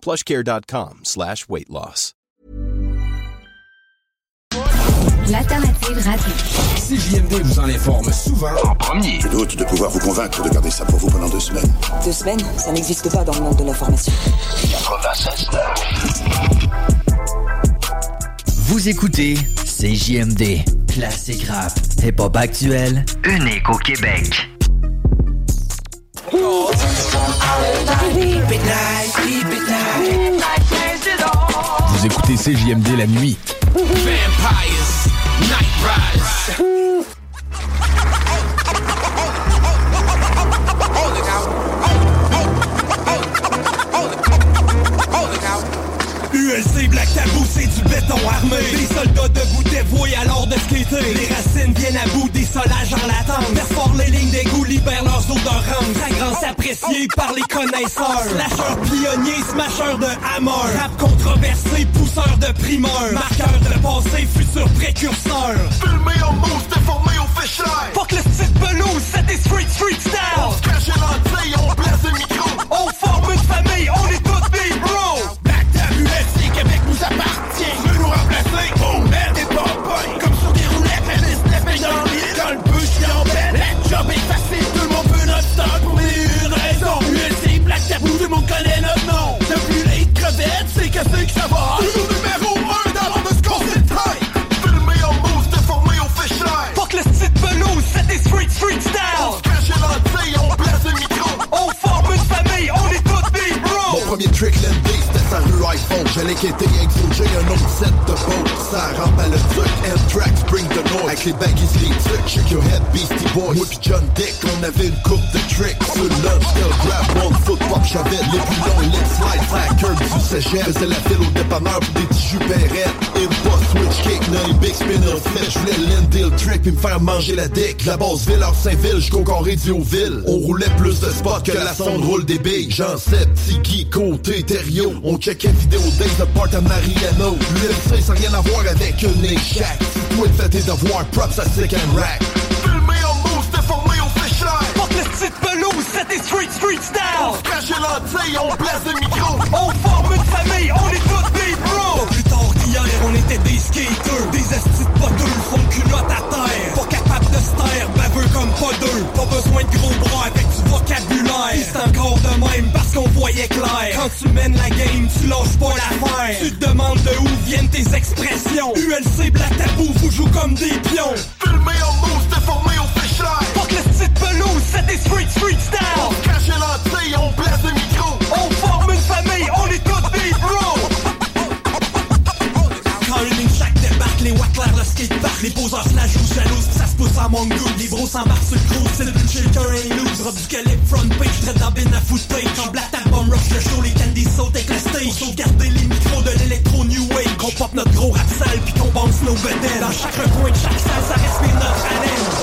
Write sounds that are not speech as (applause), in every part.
plushcare.com slash weight loss. L'alternative radio. CJMD vous en informe souvent en premier. Je doute de pouvoir vous convaincre de garder ça pour vous pendant deux semaines. Deux semaines, ça n'existe pas dans le monde de l'information. 96.9. Vous écoutez CJMD, classique rap, hip-hop actuel, unique au Québec. Vous écoutez CJMD la nuit. Vampires, Night Rise. ULC Black Tabou, c'est du béton armé. Des soldats debout dévoués à l'ordre de skater. Les racines viennent à bout des solages en latence. Perfore les lignes d'égout, libèrent leurs odorantes. Fragrance appréciée par les connaisseurs. Slasheur pionnier, smasheur de hammer. Rap controversé, pousseur de primeur. Marqueur de passé, futur précurseur. Avait une coupe de tricks. Sur le lunch, still grab, ball, foot, pop, chavette. Les plus longs, lip slide, curb, du cégep. Faisais la file au dépanneur pour des petits jus perrettes. Impost, switch cake, nine, big spinner, flip. J'voulais l'Endale trick puis me faire manger la dick. La base ville, hors Saint-Ville, jusqu'au carré d'Ioville. On roulait plus de spots que la sonde roule des billes. Jean 7, Tiki, Côté, Terrio. On checkait vidéo days de part à Mariano. L'UFC sans rien à voir avec un échec. Toi de faire tes devoirs, props à sick and rack. Pelouse, c'est des street street style. On se cache l'entrée, on place le micro. On forme une famille, on est tous des bros. Plus tard qu'hier, on était des skaters. Des estis de poteux, font culotte à terre. Pas capable de se taire, baveux comme pas deux. Pas besoin de gros bras avec du vocabulaire. C'est encore de même parce qu'on voyait clair. Quand tu mènes la game, tu lâches pas l'affaire. Tu te demandes de où viennent tes expressions. ULC Black Tabou vous joue comme des pions. Filmé pelouse, c'est des street street style. On se cache l'entrée, on place le micro. On forme une famille, on est tous des bros. Quand une ligne chaque débarque, les wackler le skatepark Les poseurs se la jouent jalouse, pis ça se pousse en mongo Les bros s'embarquent sur le gros, c'est le but shaker ain't loose. Drop du calibre front page, traite dans bin à footage Quand Black Tap bomb rush le show, les candies sautent avec le stage. Pour sauvegarder les micros de l'électro new wave. Qu'on pop notre gros rap sale, pis qu'on bounce nos vedettes Dans chaque recoin de chaque salle, ça respire notre haleine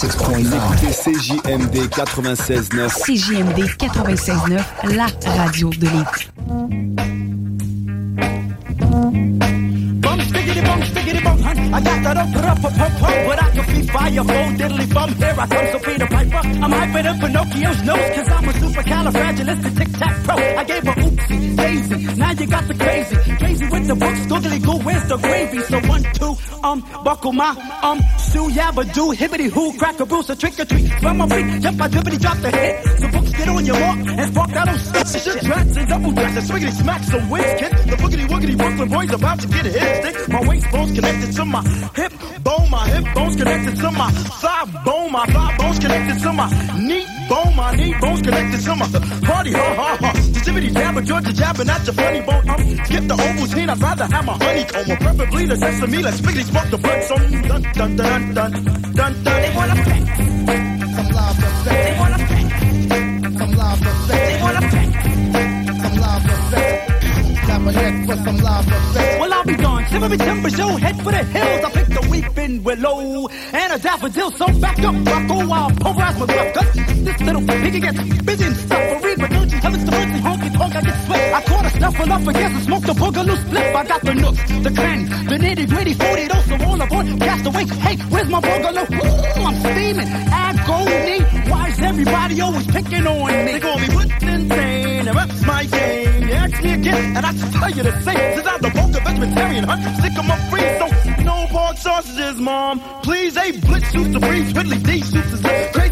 CJMD 96.9. CJMD 96.9, la radio de stickity, stickity hunt. I got that up, up, up, up, up, but I can be fire, full diddly bum. Here I come, so Peter Piper. I'm hyper than Pinocchio's nose, cause I'm a supercalifragilistic. I gave her oopsie, daisy, now you got the crazy. Crazy with the books, googly goo, where's the gravy? So one, two, um, buckle my, um, shoe, yabba do, hibbity hoo, crack a bruise, a trick or treat. From my feet, jump, I dribbity, drop the head. So books get on your walk, and spark that old shit. Shit, tracks and double dress, and swiggity smack some wigs, kid. The boogity woogity Brooklyn boys about to get a hit stick. My waist bones connected to my hip bone, my hip bones connected to my thigh bone, my thigh bones connected to my knee bone, my knee bones connected to my party, ha ha ha. The jibbity jabber, Georgia jabbing at your funny bone. Um, skip the Ovaltine, I'd rather have my honeycomb, or preferably the sesame. Let's spiggity smoke the blood, so dun dun dun dun dun dun. They wanna pack some lava, they wanna pack some lava, they wanna pack some lava, Clap a head for some lava, Well, I'll be gone. Timber timber show, head for the hills. I picked a weeping willow and a daffodil. So back up, Rocco, while pulverize my bluff. This little piggy gets busy and stuff. For read, but don't you heavens to honky tonk, I get sweat. I caught a snuffle up against and smoked a boogaloo split. I got the nooks, the cranny, the nitty gritty, 40 those so all aboard, cast away. Hey, where's my boogaloo? Ooh, I'm steaming, agony. Why is everybody always picking on me? They call me Woodson and that's my game. You ask me again, and I just tell you the same. Since I'm the vulgar vegetarian, hunt, sick of my free, so no pork sausages, mom. Please, a blitz suits to breathe, Ridley D is crazy, crazy.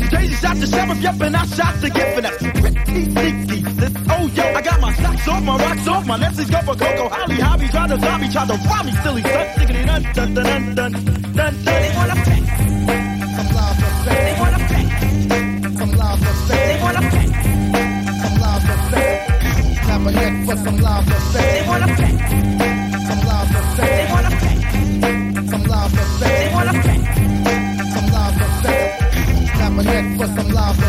Shot the sheriff, yep, and I shot the gift, and that's pretty sneaky. Sis. Oh, yo, I got my socks off, my rocks off, my Nessie's go for Coco, Holly, Hobby, try to zombie, try to rob me, silly son. Diggity dun dun dun dun dun dun dun. They wanna pack some lava, they wanna pack some lava, they wanna pack some lava, clap a neck for some lava, they wanna pack neck for some lava,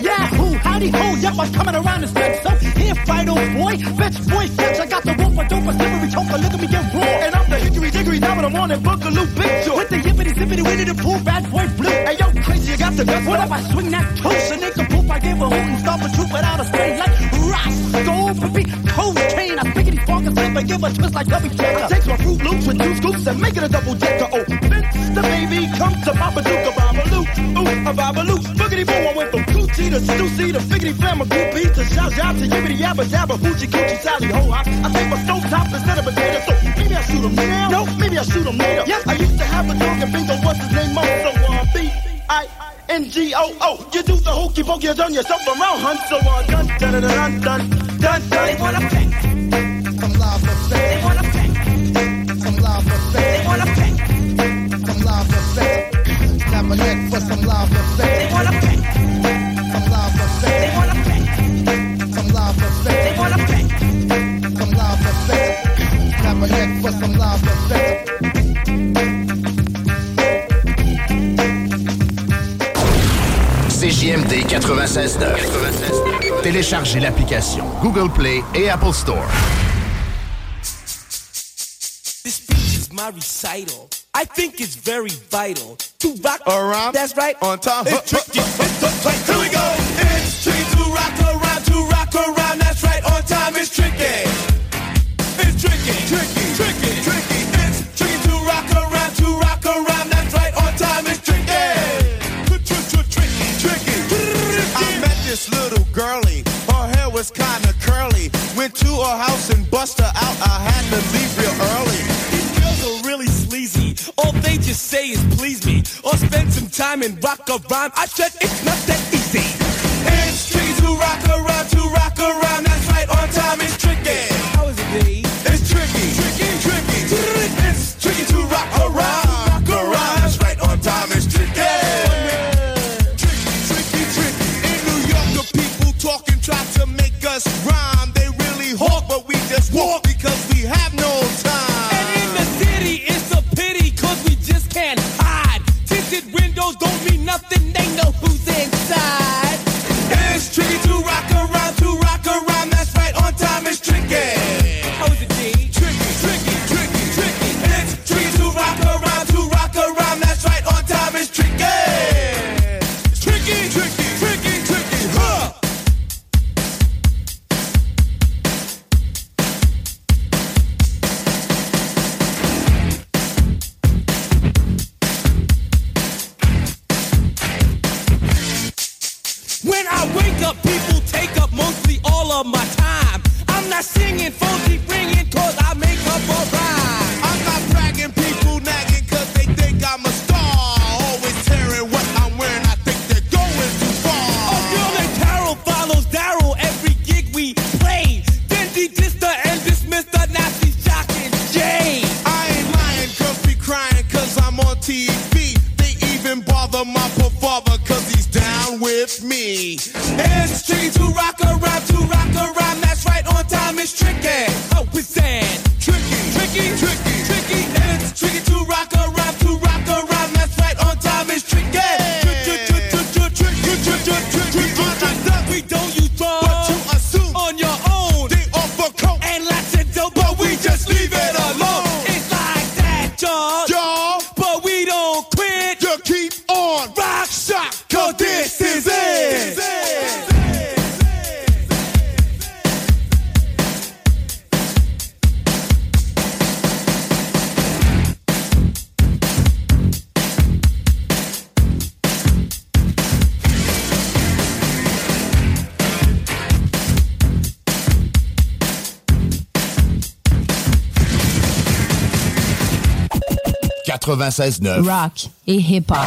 Yahoo, howdy ho, yep, I'm coming around the stretch, so here, fight old boy, bitch boy, fetch, I got the rope, I don't slippery choker, look at me get raw, and I'm the hickory dickory diamond, I'm on that boogaloo joy, with the yippity zippity winnie the pool, bad boy blue, hey yo, crazy, you got the guts, what if I swing that toast, and nigga poop, I give a hoot and stop a troop without and give a twist like Chubby Checker, I take my Fruit Loops with two scoops and make it a double decker, oh, Vince the baby, come to Papa Duke, a Babaloo, ooh, a Babaloo, boogity boo, I went from Gucci to Stussy to Figgity Flamma, Goopy to Shout Out to Yibbity Yabba Dabba, Hoochie Coochie Sally Ho, I, I take my stove top instead of potato, so maybe I shoot 'em now, no, maybe I shoot 'em later, yeah, I used to have a dog and bingo, what's his name, Mo, so uh, B, I, N-G-O-O. You do the hokey pokey, you done yourself around, hun. So uh, dun dun dun dun dun dun. Dun. They wanna pack a neck for some lava, they wanna pack some lava, they wanna pack some lava, they wanna pack some lava, clap a neck for some lava. CJMD 96.9. Téléchargez l'application Google Play et Apple Store. This is my recital. I think it's very vital to rock around. That's right. On time. It's tricky. It's up right. Here we go. It's tricky to rock around, to rock around. That's right. On time. It's tricky. It's tricky. Tricky. Tricky. Tricky. It's tricky to rock around, to rock around. That's right. On time. It's tricky. Tricky. Tricky. tricky. I met this little girlie. Her hair was kinda curly. Went to her house and bust her out. I had to leave real early. These girls are really. Just say is please me. Or spend some time and rock a rhyme. I said it's not that easy. It's tricky to rock my time. I'm not singing, phones keep ringing, cause I make up a rhyme. I'm not bragging, people nagging, cause they think I'm a star. Always tearing what I'm wearing, I think they're going too far. A girl named Carol follows Daryl every gig we play. Then de-diss the and dismiss the Nazi shocking Jay. I ain't lying, girls be crying, cause I'm on TV. They even bother my father, cause he's down with me. It's changed. to 96.9. Rock et hip-hop.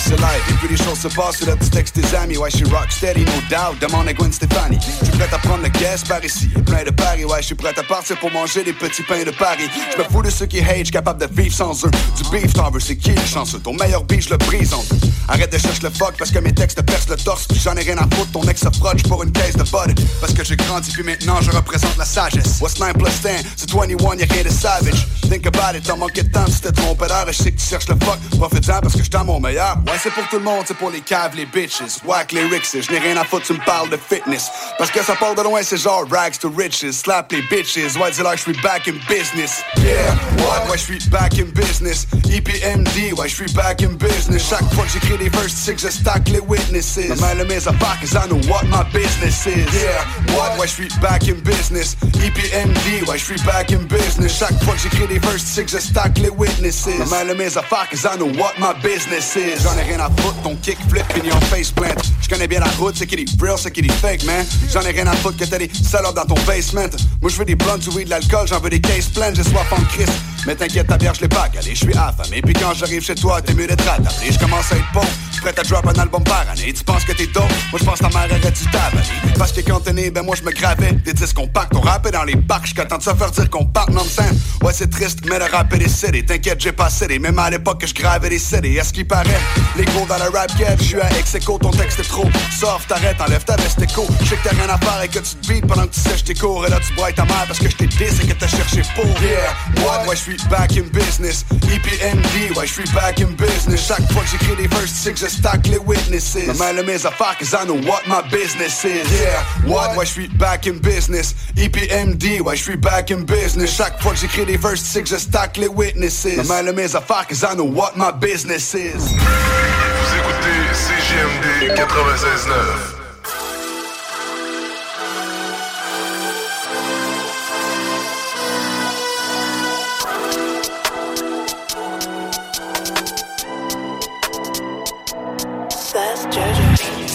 c'est live. Et puis les choses se passent sur le petit texte des amis. Ouais, je suis rock steady, no doubt. Demande à Gwen Stefani. Je suis prêt à prendre le guest par ici. Et plein de paris. Ouais, je suis prêt à partir pour manger des petits pains de Paris. Je me fous de ceux qui hate, capable de vivre sans eux. Du beef, t'en veux, c'est qui le chanceux? Ton meilleur beef, je le brise en deux. Arrête de chercher le fuck parce que mes textes percent le torse. J'en ai rien à foutre. Ton ex se pour une caisse de bud. Parce que j'ai grandi, puis maintenant je représente la sagesse. What's 9 plus 10? C'est 21, y'a rien de savage. Think about it, t'as manqué de temps, tu t'es trompé d'heure. Je sais que tu cherches le fuck. Profite-en parce que je mon meilleur. Ouais, c'est pour tout le monde, c'est pour les caves, les bitches. Whack les rixes, je n'ai rien à foutre, tu me parles de fitness. Parce que ça parle de loin, c'est genre rags to riches. Slap les bitches, ouais, dis là, je suis back in business. Yeah, what? Ouais, je suis back in business. EPMD, ouais, je suis back in business. Chaque fois que j'écris des verses, c'est que je stack les witnesses. Ma main, le mes affaires, cause I know what my business is. Yeah, what? Ouais, je suis back in business. EPMD, ouais, je suis back in business. Chaque fois que verses, c'est que je stack les witnesses. Ma main, le mes affaires, cause I know what my business is. J'en ai rien à foutre, ton kick flip, pignon face plant. Je connais bien la route, c'est qui est real, c'est qui est fake, man. J'en ai rien à foutre que t'as des salopes dans ton basement. Moi, je veux des blondes, du weed, de l'alcool, j'en veux des cases pleines, j'ai soif en Christ. Mais t'inquiète, ta bière, je l'ai pas calé, je suis affamé. Puis quand j'arrive chez toi, t'es mieux d'être attablé. Je commence à être bon, prêt à drop un album par année. Tu penses que t'es dope, moi je pense ta mère aurait du tabac. Parce que quand t'es né, ben moi je me gravais des disques compacts. On rappait dans les parcs, j'suis content de se faire dire qu'on part non scène. Ouais, c'est triste, mais le rap est décédé. T'inquiète, j'ai pas cédé, même à l'époque que je gravais des CD. Est-ce qu'il paraît, les gros dans le rap game, je suis à ex ton texte est trop soft, t'arrêtes, enlève ta veste écho. Je sais que t'as rien à faire et que tu te beats pendant que tu sèches tes cours. Et là, tu bois ta mère parce que je t'ai dit et que t'as cherché pour. Yeah, what? Ouais, je suis back in business. EPMD, ouais, je suis back in business. Chaque fois que j'écris des verses, c'est que je stack les witnesses. Ma main, mes affaires, cause I know what my business is. Yeah, what? Ouais, je suis back in business? EPMD, ouais, je suis back in business? Chaque fois que j'écris des verses, c'est que je stack les witnesses. Ma main, mes affaires, cause I know what my business is. Vous écoutez CGMD 96.9.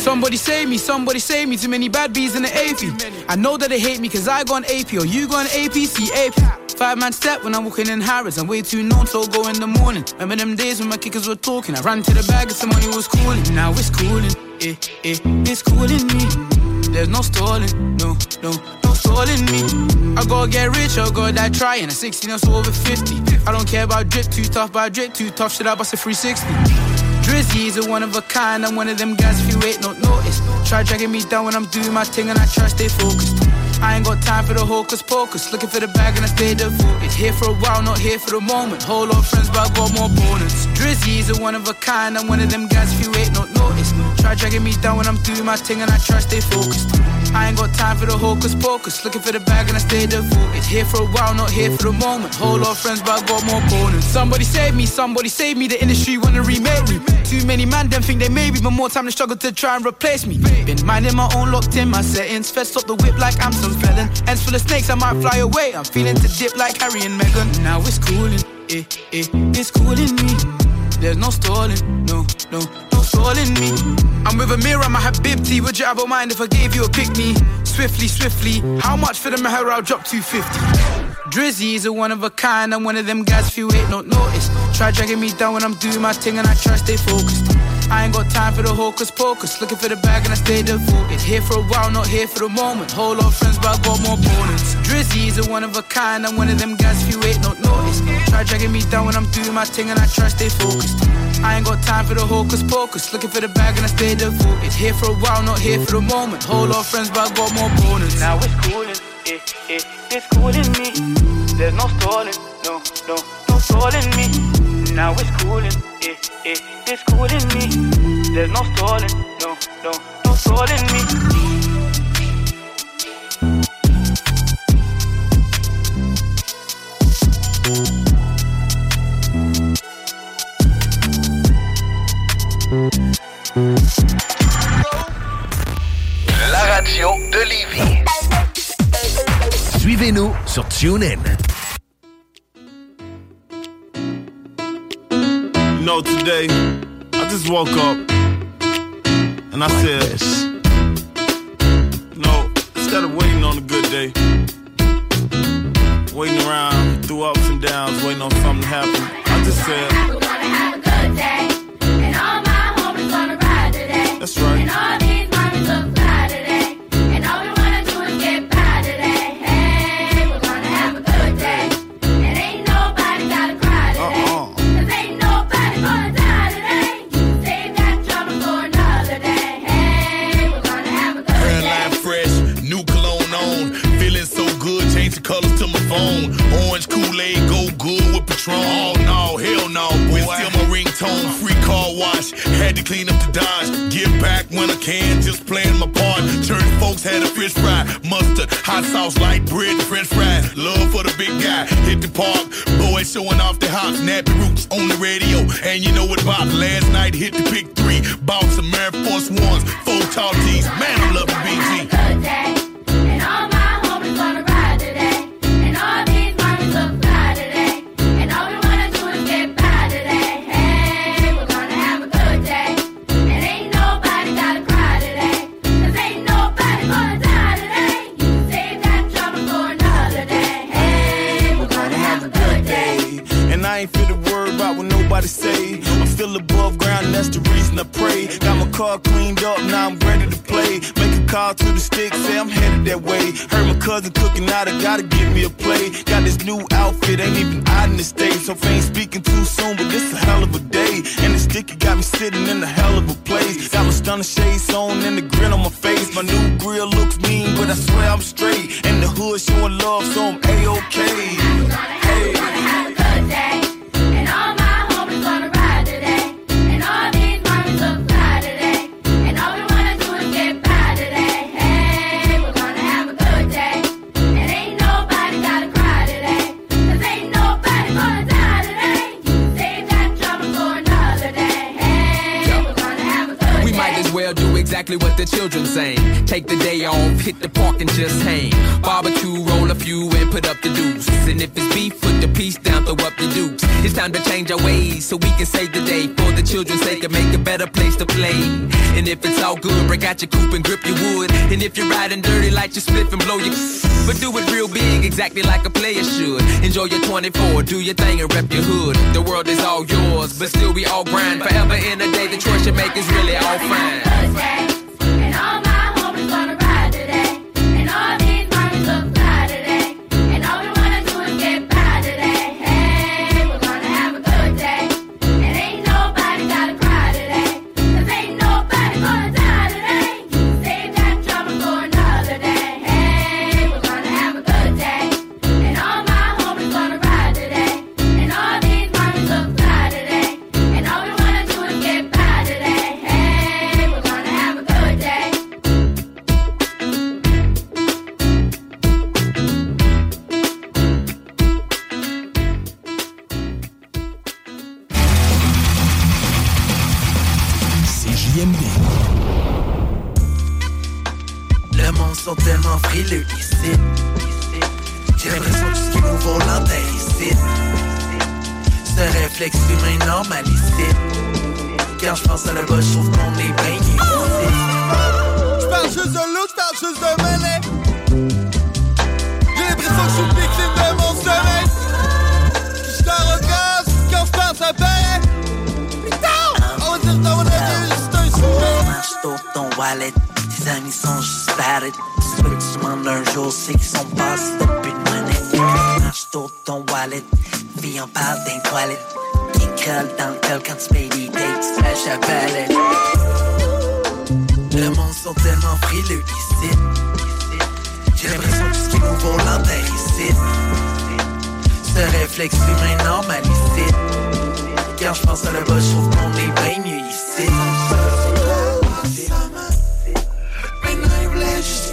Somebody save me, somebody save me. Too many bad bees in the AP. I know that they hate me cause I gone AP or you gone APC AP. Five man step when I'm walking in Harrods. I'm way too known, so i go in the morning. Remember them days when my kickers were talking. I ran to the bag and somebody was cooling. Now it's cooling, eh, eh, it's cooling me. There's no stalling, no, no, no stalling me. I gotta get rich, I gotta die trying. At 16, I'm so over 50. I don't care about drip too tough, but I drip too tough. Should I bust a 360? Drizzy's a one of a kind. I'm one of them guys if you ain't not noticed. Try dragging me down when I'm doing my thing and I try to stay focused. I ain't got time for the hocus pocus. Looking for the bag and I stay devoted. Here for a while, not here for the moment. Whole lot of friends, but I got more opponents. Drizzy's a one of a kind. I'm one of them guys if you ain't not. Try dragging me down when I'm doing my thing and I try stay focused. I ain't got time for the hocus pocus. Looking for the bag and I stay devoted. Here for a while, not here for the moment. Whole lot of friends, but I got more opponents. Somebody save me, somebody save me. The industry wanna remake me. Too many man them think they may be, but more time to struggle to try and replace me. Been minding my own, locked in my settings. Fed up the whip like I'm some felon. Ends full of snakes, I might fly away. I'm feeling to dip like Harry and Meghan. Now it's cooling, eh, eh, it's cooling me. There's no stalling, no, no, no stalling me. I'm with a mirror, I'm habibti. Would you have a mind if I gave you a pick me? Swiftly, swiftly. How much for the Mahara? I'll drop 250. Drizzy is a one of a kind. I'm one of them guys few ain't not noticed. Try dragging me down when I'm doing my thing and I try stay focused. I ain't got time for the hocus pocus. Looking for the bag and I stay devoted. Here for a while, not here for the moment. Whole lot of friends, but I got more opponents. Drizzy is a one of a kind. I'm one of them guys few ain't not noticed. Try dragging me down when I'm doing my thing and I try stay focused. I ain't got time for the hocus pocus. Looking for the bag and I stay devoted. Here for a while, not here for the moment. Whole lot of friends, but I got more opponents. Now it's cooling, eh, eh, it's cooling me. There's no stalling, no, no, no stalling me. Now it's cooling, eh, eh, it's cooling me. There's no stalling, no, no, no stalling me. La radio de Lévis. Suivez-nous sur TuneIn. Know, today, I just woke up and I said, no, instead of waiting on a good day, waiting around through ups and downs, waiting on something to happen, I just said, We're gonna have a good day. And all my homies gonna ride today. That's right. And all these mommies look Patron. Oh no, hell no, boy. Still my ringtone, free car wash. Had to clean up the Dodge. Give back when I can, just playing my part. Church folks had a fish fry, mustard, hot sauce, light bread, french fries. Love for the big guy, hit the park. Boys showing off their hot nappy roots on the radio. And you know what about last night, hit the pick three. Bought some Air Force Ones, four tall tees. Man, I'm loving BG. Say. I'm still above ground, that's the reason I pray. Got my car cleaned up, now I'm ready to play. Make a call to the stick, say I'm headed that way. Heard my cousin cooking out, I gotta give me a play. Got this new outfit, ain't even out in the States. So ain't speaking too soon, but this a hell of a day. And the sticky got me sitting in a hell of a place. Got my stunner shades on and the grin on my face. My new grill looks mean, but I swear I'm straight. And the hood showing love, so I'm A-OK. Hey. Take the day off, hit the park and just hang. Barbecue, roll a few and put up the deuce. And if it's beef, put the piece down, throw up the dukes. It's time to change our ways so we can save the day. For the children's sake and make a better place to play. And if it's all good, break out your coupe and grip your wood. And if you're riding dirty, light your spliff and blow your (laughs) But do it real big, exactly like a player should. Enjoy your 24, do your thing and rep your hood. The world is all yours, but still we all grind. Forever in a day, the choice you make is really all fine. Tes amis sont juste. Tu veux que tu demandes un jour, c'est qu'ils sont passés depuis une minute. Marche sur ton wallet, vie en parle d'un toilette. Qui colle dans le col quand tu payes des dates, tu flashes à palette. Le monde sont tellement frileux ici. J'ai l'impression que tout ce qui est nouveau l'enterre. Ce réflexe humain normal ici. Quand je pense à le bas, je trouve qu'on est bien mieux ici.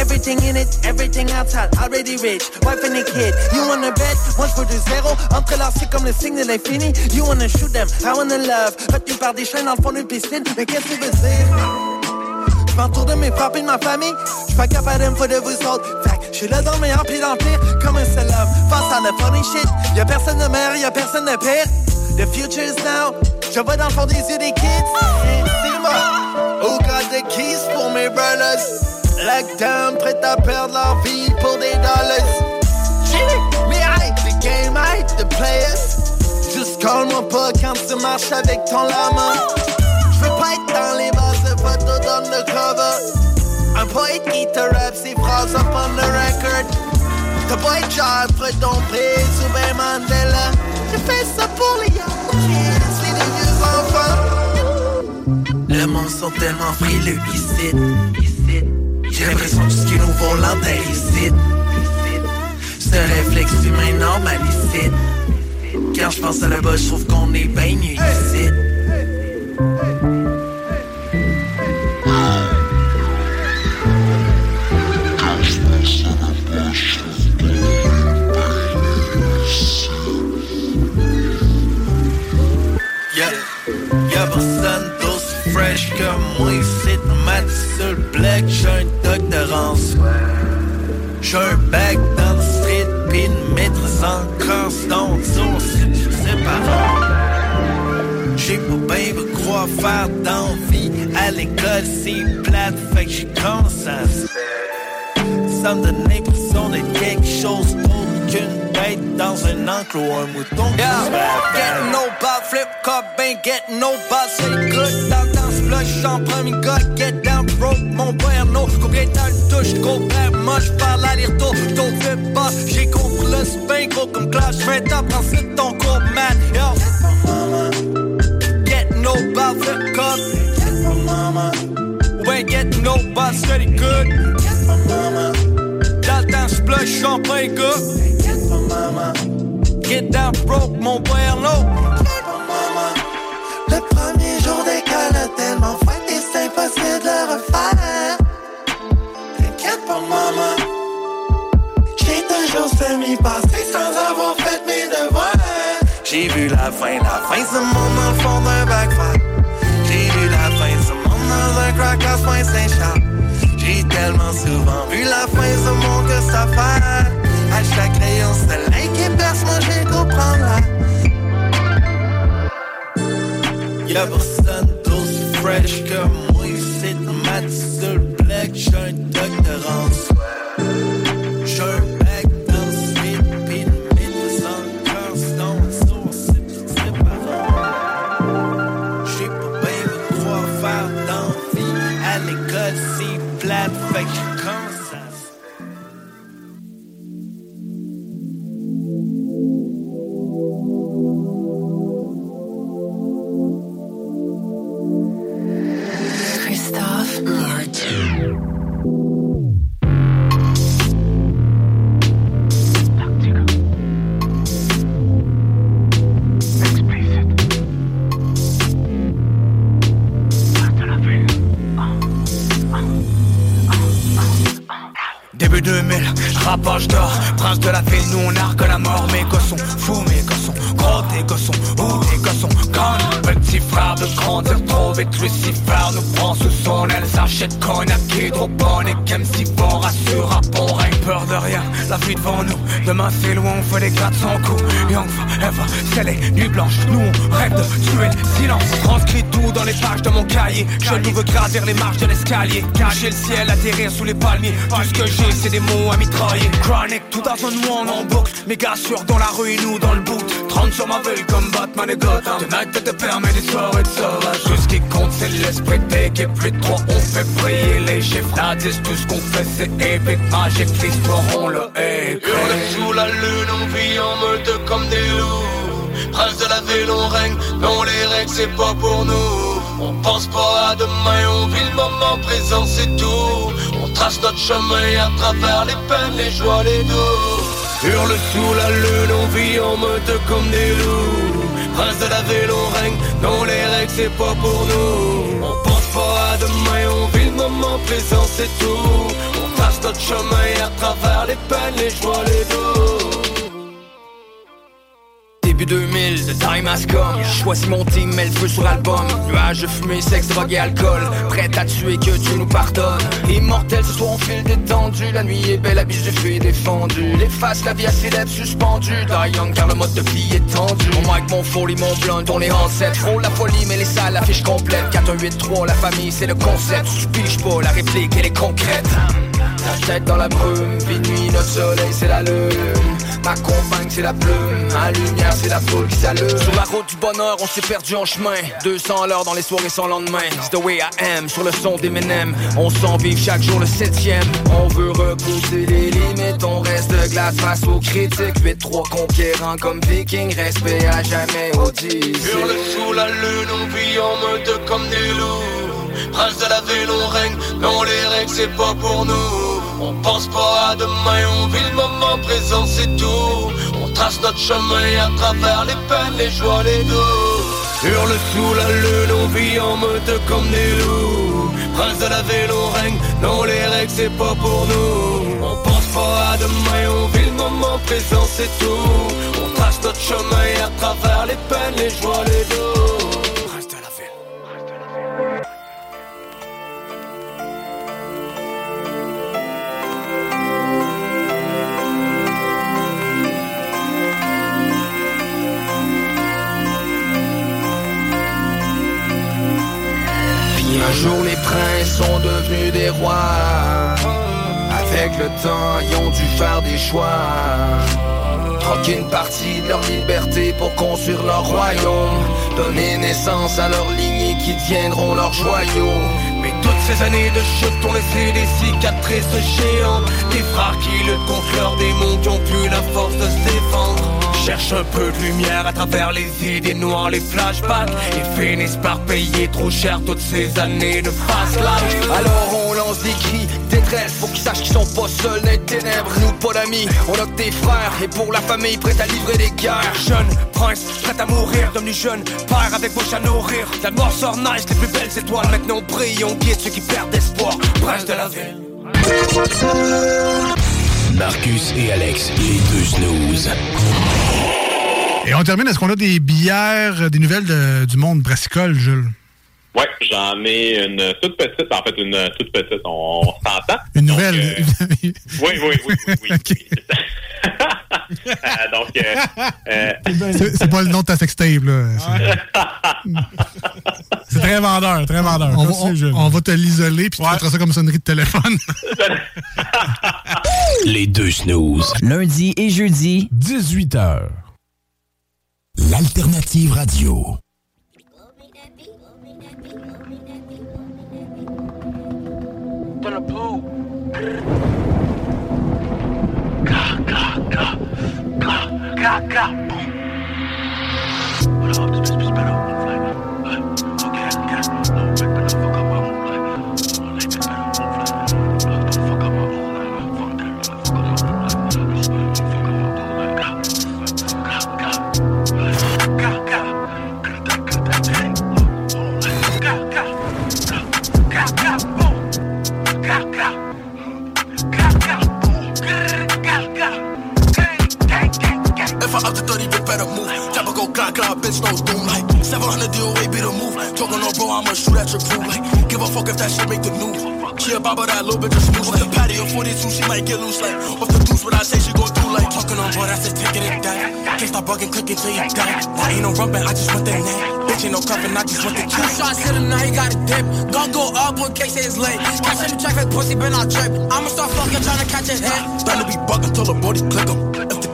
Everything in it, everything outside, already rich. Wife and a kid, you wanna bet? Moi je veux du zéro, entrelacé comme le signe de l'infini. You wanna shoot them, I wanna love. Retenu par des chaînes dans le fond d'une piscine, mais qu'est-ce que tu veux dire? J'm'entoure de mes frères et de ma famille, j'suis pas capable de me de vous autres. Fait que j'suis là dans le meilleur pis dans le pire, comme un seul homme. Face à la funny shit, y'a personne de meilleur, y'a personne de pire. The future is now, je vois dans le fond des yeux des kids. C'est moi. Who got the keys pour mes brothers? Lockdown, prêt à perdre leur vie pour des dollars. Mais hey, the game, hey, the players. Juste call-moi pas quand tu marches avec ton lama. J'veux pas être dans les bases de photos d'undercover. Un poète qui te rappe ses phrases up on the record. T'as pas être genre ton prix sous ben Mandela. J'ai fait ça pour les young kids, les vieux enfants. Le monde sont tellement frileux ici. J'ai l'impression que ce qui est nouveau l'enterre ici. Ce réflexe humain normal ici. Quand je pense à la bas, je trouve qu'on est bien. Yeah, y'a personne d'aussi fresh que moi ici Mat sur le black, j'ai un doctorance J'ai un bac dans le street Pis une maîtrise en constance C'est pas J'ai pas bien me croire faire d'envie À l'école c'est plate Fait que j'ai à Ça. Me donne l'impression d'être quelque chose d'autre qu'une bête dans un enclos Un mouton la Getting no ball, flip cup, ain't getting no ball, c'est good. Dans dans ce bloc, j'en premier gars, get down broke, mon père no. Combien dans le touche, gros père, moi j'parle aller-retour, ton fais pas. J'ai compris le spin, gros comme clash, j'mets top, ensuite ton cours, man. Yo, get no ball, flip cup, get from mama. Ouais, get no ball, steady good. Get from mama. Dans le temps, prends gars. Get from mama. Get down broke, mon père no. Le premier jour d'école tellement fouetté, J'ai vu la fin, la fin, ce monde dans le fond d'un backfire. J'ai vu la fin, ce monde dans un crack à point Saint-Charles. J'ai tellement souvent vu la fin, ce monde que ça fait. À chaque rayon soleil qui perce, moi j'ai comprendre là. Y'a personne d'aussi fresh que moi ici sur le black, j'ai un J'ai un bac c'est loin, on fait des 400 coups Young forever, c'est les nuits blanches Nous on rêve de tuer le silence. Transcrit tout dans les pages de mon cahier. Je nous veux gravir les marches de l'escalier. Cacher le ciel, atterrir sous les palmiers. Tout ce que j'ai c'est des mots à mitrailler. Chronic, tout dans un one en boucle. Méga sûr dans la rue et dans le boot 30 sur ma veille comme Batman et Gotham Tonight te permet des soirées de sauvage Tout ce qui compte c'est l'esprit d'équipe Plus de trois on fait briller les chiffres La 10 tout ce qu'on fait c'est épique Magique, l'histoire on le Hurle sous la lune, on vit en meute comme des loups. Prince de la ville, on règne. Non, les règles, c'est pas pour nous. On pense pas à demain, on vit le moment présent, c'est tout. On trace notre chemin à travers les peines, les joies, les doux. Hurle sous la lune, on vit en meute comme des loups. Prince de la ville, on règne. Non, les règles, c'est pas pour nous. On pense pas à demain, on vit le moment présent, c'est tout. On trace notre chemin à travers les peines, les joies, les doux. Début 2000, the time has come J'ai choisi mon team, mets le feu sur l'album. Nuages de fumée, sexe, drogue et alcool. Prête à tuer, que Dieu nous pardonne. Immortel, ce soir on file détendu. La nuit est belle, la bise je fais défendu Les faces, la vie à ses lèvres suspendues Die young car le mode de vie est tendu. Mon mic, mon folie, mon blunt, on est en 7 Frôle la folie, mais les salles, la fiche complète 4, 1, 8, 3, la famille, c'est le concept. Je pas, la réplique, elle est concrète. La tête dans la brume, vie nuit, notre soleil c'est la lune Ma compagne c'est la plume, ma lumière c'est la foule qui s'allume. Sur la route du bonheur on s'est perdu en chemin. 200 l'heure dans les soirées sans lendemain. It's the way I am, sur le son d'Eminem. On s'en vive chaque jour le septième. On veut repousser les limites, on reste de glace face aux critiques. 8-3 conquérants comme viking, respect à jamais au 10 Hurle sous la lune, on vit en meute comme des loups. Prince de la ville, on règne. Non, les règles, c'est pas pour nous. On pense pas à demain, on vit le moment présent, c'est tout. On trace notre chemin à travers les peines, les joies, les doux. Hurle sous la lune, on vit en meute comme des loups. Prince de la ville, on règne. Non, les règles, c'est pas pour nous. On pense pas à demain, on vit le moment présent, c'est tout. On trace notre chemin à travers les peines, les joies, les doux. Le temps ils ont dû faire des choix. Troquer une partie de leur liberté pour construire leur royaume. Donner naissance à leur lignée qui deviendront leurs joyaux. Mais toutes ces années de chute ont laissé des cicatrices géantes. Des frères qui luttent contre leurs démons qui ont plus la force de se défendre. Cherche un peu de lumière à travers les idées noires, les flashbacks. Et finissent par payer trop cher toutes ces années de fast life. Alors on lance des cris, détresse. Pour qu'ils sachent qu'ils sont pas seuls dans les ténèbres. Nous pas d'amis, on a que des frères. Et pour la famille prête à livrer des guerres. Jeune prince, prêt à mourir. Devenu jeune père avec bouche à nourrir. La mort sort nice, les plus belles étoiles. Maintenant on brille, on guide ceux qui perdent espoir. Prince de la ville. Marcus et Alex, les deux snooze. Et on termine, est-ce qu'on a des bières, des nouvelles de- du monde brassicole, Jules? Ouais, j'en ai une toute petite, en fait une toute petite, on, on s'entend. Une nouvelle? (laughs) Oui, oui, oui, oui, oui. (laughs) Euh, donc, euh, euh, C'est pas le nom de ta sextape, là. C'est- (laughs) C'est très vendeur, très vendeur. On, va- on- on va te l'isoler, puis tu mettras ça comme sonnerie de téléphone. Les deux snooze. Lundi et jeudi, 18h. L'alternative radio. from the blue. Gah, gah, gah. Gah, gah, gah. Boom. What? This bitch. Bitch ain't no cuffing, I just want the Two shots hit him, now he got a dip. Gon' go up in case it's late. Catch him traffic, pussy, been on trip. I'ma start fucking trying to catch a hit. Done to be bugging till the body click him.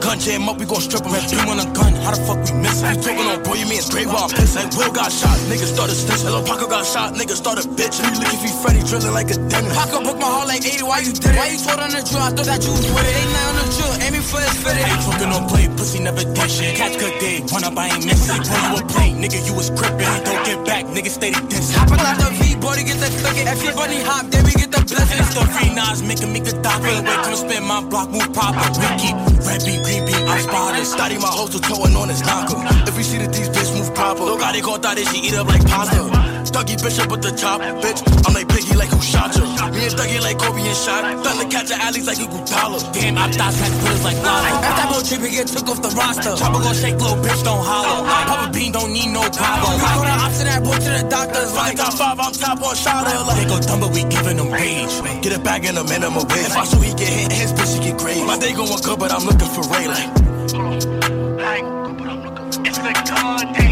Gun jam up, we gon' strip him. Beam on a gun, how the fuck we miss him? You talking on boy, you mean straight while I'm pissed. Like Will got shot, niggas started stitch. Hello, Paco got shot, niggas started bitch. You look if he Freddy drilling like a dentist. Paco booked my heart like 80, why you did it? Why you told on the drill? I thought that you was with it. Ain't nothing on the drill, aiming for his fitted. Ain't talking on play, pussy never did shit. Catch good day, run up, I ain't miss it. When you a play, nigga, you was crippin'. Don't get back, nigga, steady diss. Hopping out the V, body get that clicking. If bunny hop, then we get the blessing. It's the free Nas, making me good doc. Wait, wait, come spin my block, move proper. We keep red beat, green beat, I'm spotted. Study my hustle, towing on his knocker. If we see that these bitch move proper, look how they gon' thought that she eat up like pasta. Dougie Bishop with the chop, bitch. I'm like Biggie, like who shot you? Me and Dougie like Kobe and shot. Done to catch the alleys like Google Dollar. Damn, I thought that put us like lava. If that boy trippy get took off the roster. Chopper gon' shake, little bitch, don't holler. Papa Bean don't need no problem. We go to ops and that boy to the doctors. Like top five, I'm top on shot. They go dumb, but we giving them rage. Get it back in a minimum wage. If I show he get hit, his bitch he get crazy. My day going good, but I'm looking for Ray like. It's the God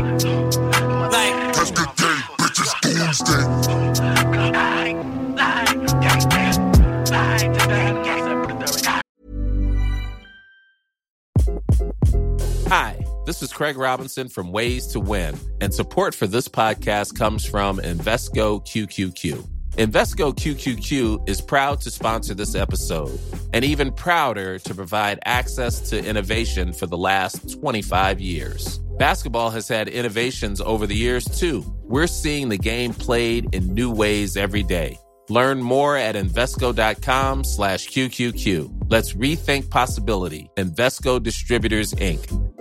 Hi, this is Craig Robinson from Ways to Win, and support for this podcast comes from Invesco QQQ. Invesco QQQ is proud to sponsor this episode and even prouder to provide access to innovation for the last 25 years. Basketball has had innovations over the years too. We're seeing the game played in new ways every day. Learn more at Invesco.com slash QQQ. Let's rethink possibility. Invesco Distributors, Inc.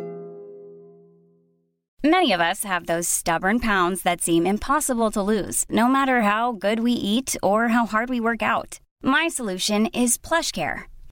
Many of us have those stubborn pounds that seem impossible to lose, no matter how good we eat or how hard we work out. My solution is PlushCare.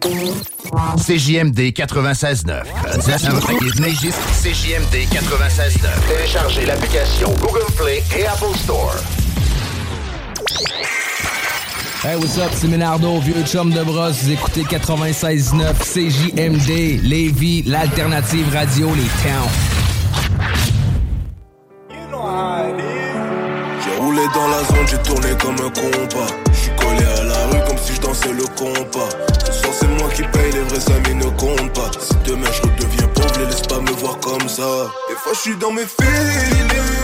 CJMD 96.9. CJMD 96.9. Téléchargez l'application Google Play et Apple Store. Hey, what's up? C'est Ménardo, vieux chum de brosse. Vous écoutez 96.9 CJMD, Lévis, l'alternative radio, les towns. J'ai roulé dans la zone, j'ai tourné comme un compas. J'suis collé à la dansais le compas. Ce soir c'est moi qui paye, les vrais amis ne comptent pas. Si demain je redeviens pauvre, les laisse pas me voir comme ça. Des fois je suis dans mes feelings.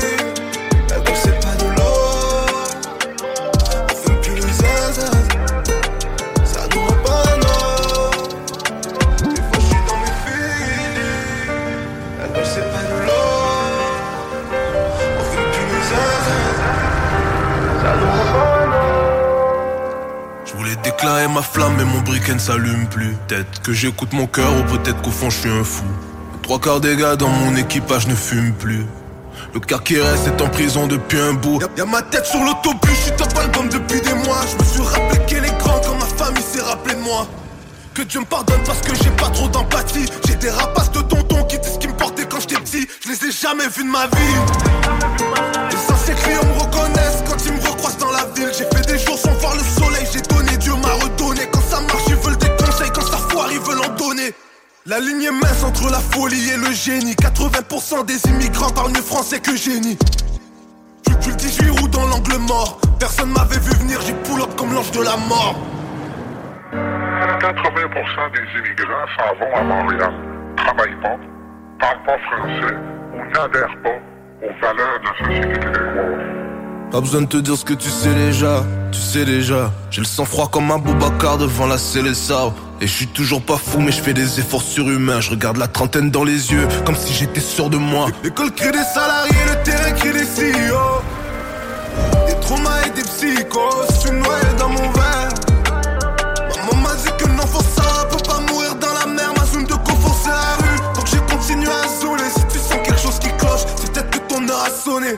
Flamme, mais mon briquet ne s'allume plus. Peut-être que j'écoute mon cœur, ou peut-être qu'au fond je suis un fou. Trois quarts des gars dans mon équipage ne fument plus. Le quart qui reste est en prison depuis un bout. Y'a, ma tête sur l'autobus, je suis top album depuis des mois. Je me suis rappelé qu'elle est grande quand ma famille s'est rappelé de moi. Que Dieu me pardonne parce que j'ai pas trop d'empathie. J'ai des rapaces de tonton qui disent ce qui me portait quand j'étais petit. Je les ai jamais vus de ma vie. La ligne est mince entre la folie et le génie. 80% des immigrants parlent mieux français que génie. Tu, tu le 18 roues dans l'angle mort. Personne m'avait vu venir, j'ai pull up comme l'ange de la mort. 80% des immigrants s'en vont à Montréal, travaillent pas, parlent pas français ou n'adhèrent pas aux valeurs de la société québécoise. Pas besoin de te dire ce que tu sais déjà, tu sais déjà. J'ai le sang froid comme un Boubacar devant la Célessa. Et je suis toujours pas fou, mais je fais des efforts surhumains. Je regarde la trentaine dans les yeux, comme si j'étais sûr de moi. L'école crée des salariés, le terrain crée des CEO. Des traumas et des psychos, je suis noyé dans mon verre. Maman m'a dit que non, faut ça, peut pas mourir dans la mer. Ma zone de confort, c'est la rue. Donc j'ai continué à zouler. Si tu sens quelque chose qui cloche, c'est peut-être que ton heure a sonné.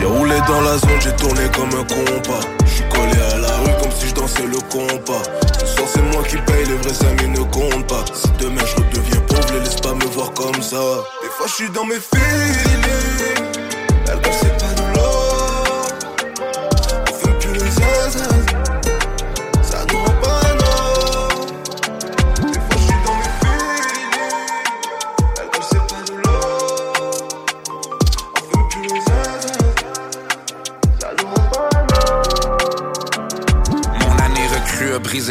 J'ai roulé dans la zone, j'ai tourné comme un compas. J'suis collé à la rue comme si je dansais le compas. Ce soir c'est moi qui paye, les vrais amis ne comptent pas. Si demain je redeviens pauvre, les laisse pas me voir comme ça. Des fois je suis dans mes feelings.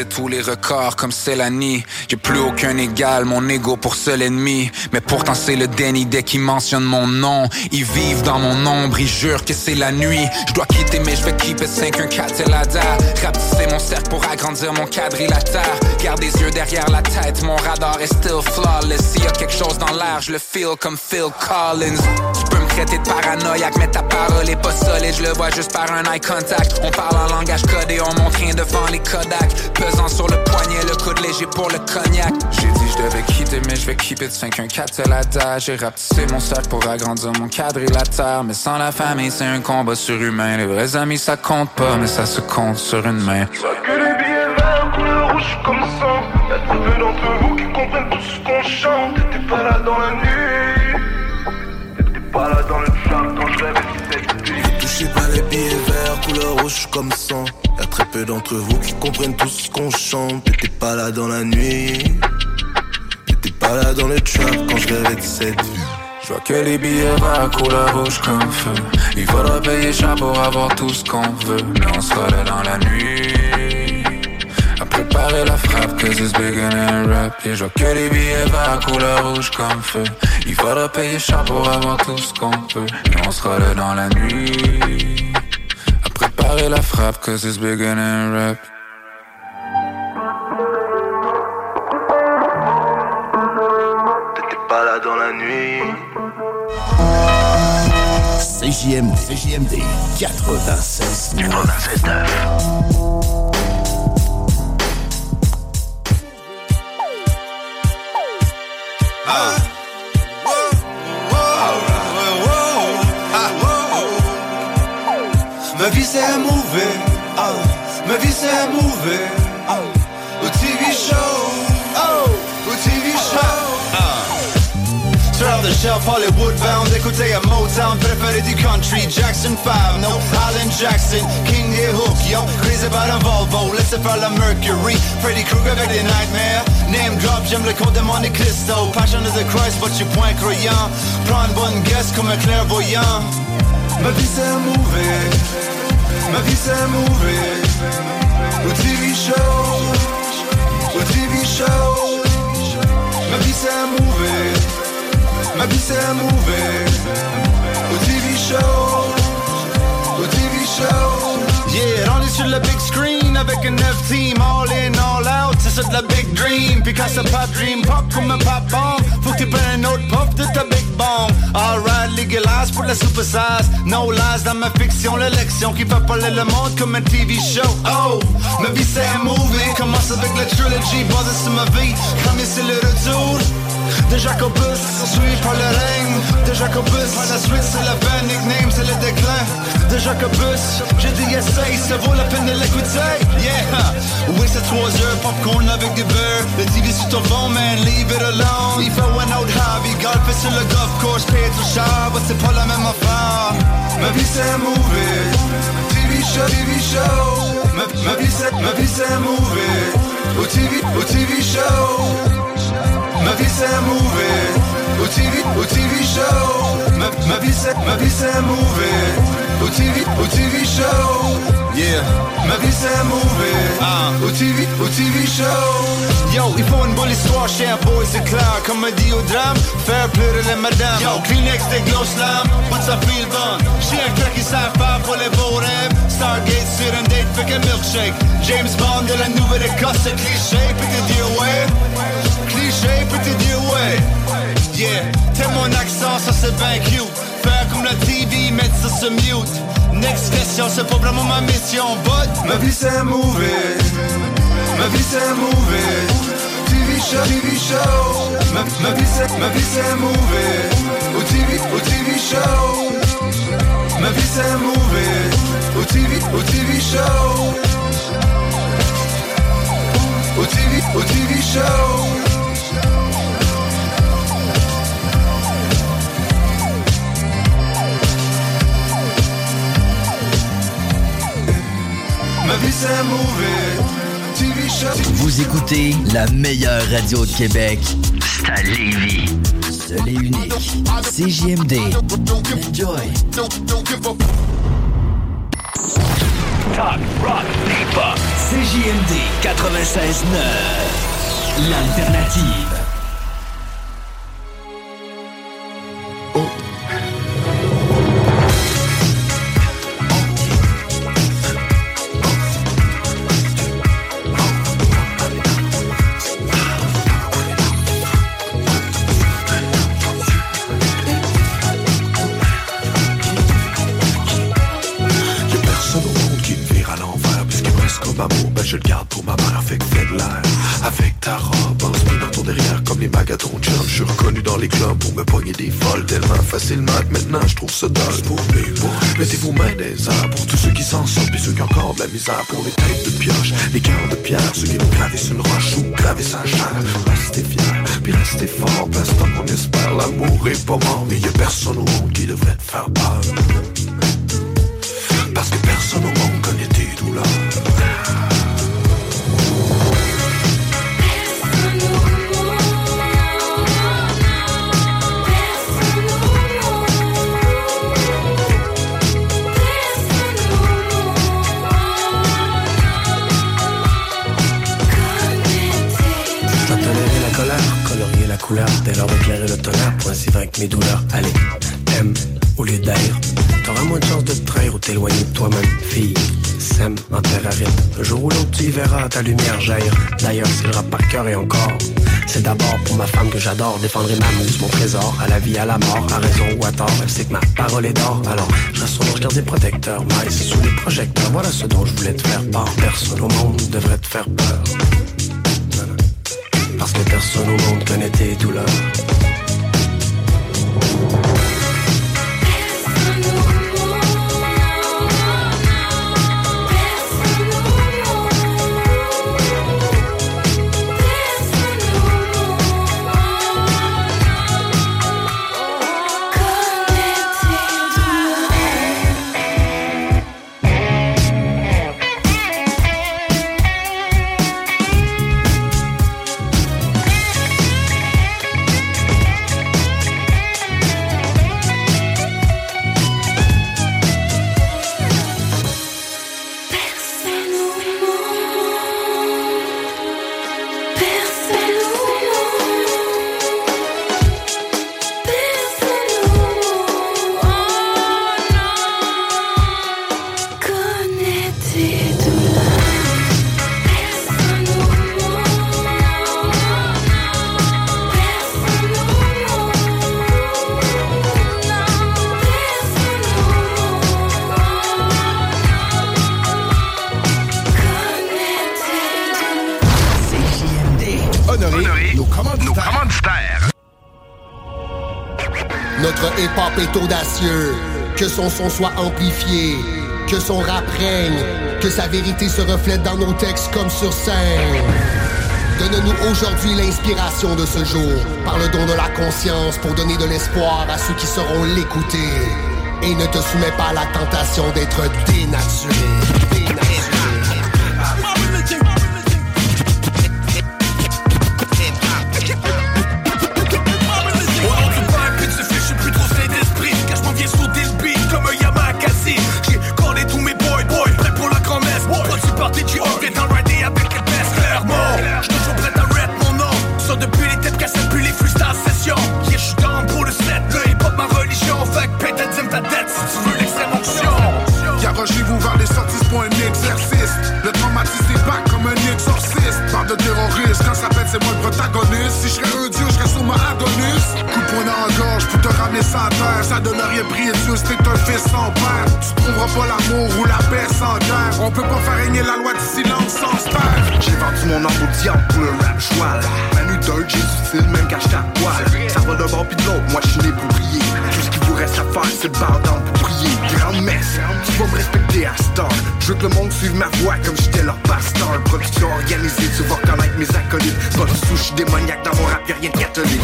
Tous les records comme Célanie. J'ai plus aucun égal, mon ego pour seul ennemi. Mais pourtant c'est le déni dès qu'ils mentionnent mon nom. Ils vivent dans mon ombre, ils jurent que c'est la nuit. Je dois quitter mais je vais keep it 514 c'est la da. Rapetisser mon cercle pour agrandir mon quadrilatère. Garde des yeux derrière la tête, mon radar est still flawless. S'il y a quelque chose dans l'air, je le feel comme Phil Collins. Traiter de paranoïaque, mais ta parole est pas solide. Je le vois juste par un eye contact. On parle en langage codé, on montre rien devant les Kodak. Pesant sur le poignet, le coude léger pour le cognac. J'ai dit je devais quitter, mais je vais keep it 514 c'est la da. J'ai rapetissé mon sac pour agrandir mon quadrilatère. Mais sans la famille, c'est un combat surhumain. Les vrais amis, ça compte pas, mais ça se compte sur une main. Que les billets verts, couleur rouge comme sang. Y'a très peu d'entre vous qui comprennent tout ce qu'on chante. T'étais pas là dans la nuit. Rouge comme sang. Y'a très peu d'entre vous qui comprennent tout ce qu'on chante. T'étais pas là dans la nuit. T'étais pas là dans le trap quand je rêvais de cette vie. Je vois que les billets verts couleur rouge comme feu. Il faudra payer cher pour avoir tout ce qu'on veut. Mais on sera là dans la nuit. À préparer la frappe, que c'est big and rap. Et je vois que les billets verts couleur rouge comme feu. Il faudra payer cher pour avoir tout ce qu'on peut. Mais on sera là dans la nuit. Préparez la frappe, cause it's bigger than rap. T'étais pas là dans la nuit. CJMD, CJMD 96 96 9. Mauvais. ah. Au TV show, oh, au TV show. Straight off the shelf, Hollywood bound Écoutez à Motown, préféré du country. Jackson 5, no, Alan Jackson. King des Hook, yo, crazy about un Volvo. Laissez faire la Mercury. Freddy Krueger avec des nightmares Name drop, j'aime le compte de Monte Cristo. Passion of the Christ, but you point croyant Prends une bonne guess comme un clairvoyant. Ma vie c'est un mauvais, ma vie c'est un mauvais. Au TV show, au TV show. Ma vie c'est un mauvais, ma vie c'est un mauvais. Au TV show, au TV show. Yeah, on est sur le big screen avec un neuf team. All in, all out, c'est ça la big dream. Puis quand ça pop dream, pop comme un pop bomb. Faut que tu prennes un autre pop de ta big bomb. Alright, legalize pour la super size No lies dans ma fiction, l'élection Qui fait parler le monde comme un TV show. Oh, ma vie c'est un movie. Commence avec la trilogy, basé sur ma vie. Comme c'est le retour de Jacobus, suivi par le règne de Jacobus. Par la suite, c'est la fin, nickname, c'est le déclin de Jacobus. J'ai dit essaye, ça vaut la peine de l'écouter. Yeah, oui, c'est 3 heures, popcorn avec du beurre. Le TV sur ton phone, man, leave it alone. Il fait un autre hobby, golfer sur le golf course, payer tout cher, but c'est pas la même affaire. Ma vie c'est un movie, TV show, TV show. Ma, ma vie c'est, ma vie c'est un movie, au TV, au TV show. Ma vie c'est un movie, au TV, au TV show. Ma, ma vie c'est, ma vie c'est un movie, au TV, au TV show. Yeah, ma vie c'est un movie ah. Au TV, au TV show Yo, il faut une bonne histoire chez un boy, c'est clair. Dit au drame, faire pleurer les madames. Yo, Kleenex, des gloss slam, but ça feel bon J'ai un cœur qui savent pas pour les beaux rêves. Stargate sur un date, fait qu'un milkshake. James Bond de la Nouvelle-Écosse, c'est cliché, petit dire ouais Cliché, petit dire ouais. Yeah, t'aimes mon accent, ça c'est bien cute. Faire comme la TV, mettre ça sur mute. Next question, c'est vraiment ma mission, but Ma vie c'est un movie. Ma vie c'est un movie. TV show, TV show. Ma, ma vie c'est, ma vie c'est un movie. Au TV, au TV show. Ma vie c'est un movie. Au TV, au TV show. Au TV, au TV show Ma vie c'est show Vous écoutez la meilleure radio de Québec. C'est à Lévis. Seul et unique. CJMD. Enjoy. Talk, rock, hip-hop. CJMD 96.9. L'alternative. La misère Pour les têtes de pioche, les cœurs de pierre Ceux qui ont gravé sur une roche ou gravé sa chair. Restez fiers, puis restez forts Parce qu'on espère l'amour est pas mort. Mais y'a personne au monde qui devrait te faire peur. Parce que personne au monde connaît tes douleurs. Dès lors éclairer le tonnerre pour ainsi vaincre mes douleurs. Allez, aime au lieu d'haïr. T'auras moins de chance de te trahir ou t'éloigner de toi-même. Fille, sème en terre aride. Un jour ou l'autre, tu verras ta lumière jaillir. D'ailleurs, c'est le rap par cœur et encore. C'est d'abord pour ma femme que j'adore, défendrai ma muse, mon trésor, à la vie, à la mort, à raison ou à tort, elle sait que ma parole est d'or, alors je reste son ange gardien protecteur, mais sous les projecteurs, voilà ce dont je voulais te faire part, personne au monde devrait te faire peur, parce que personne au monde connaît tes douleurs. Audacieux, que son son soit amplifié, que son rap règne, que sa vérité se reflète dans nos textes comme sur scène. Donne-nous aujourd'hui l'inspiration de ce jour, par le don de la conscience pour donner de l'espoir à ceux qui sauront l'écouter. Et ne te soumets pas à la tentation d'être dénaturé. Que le monde suive ma voix comme j'étais leur pasteur. Production organisée, tu vas reconnaître mes acolytes. Pas de souche démoniaque dans mon rap, y'a rien de catholique.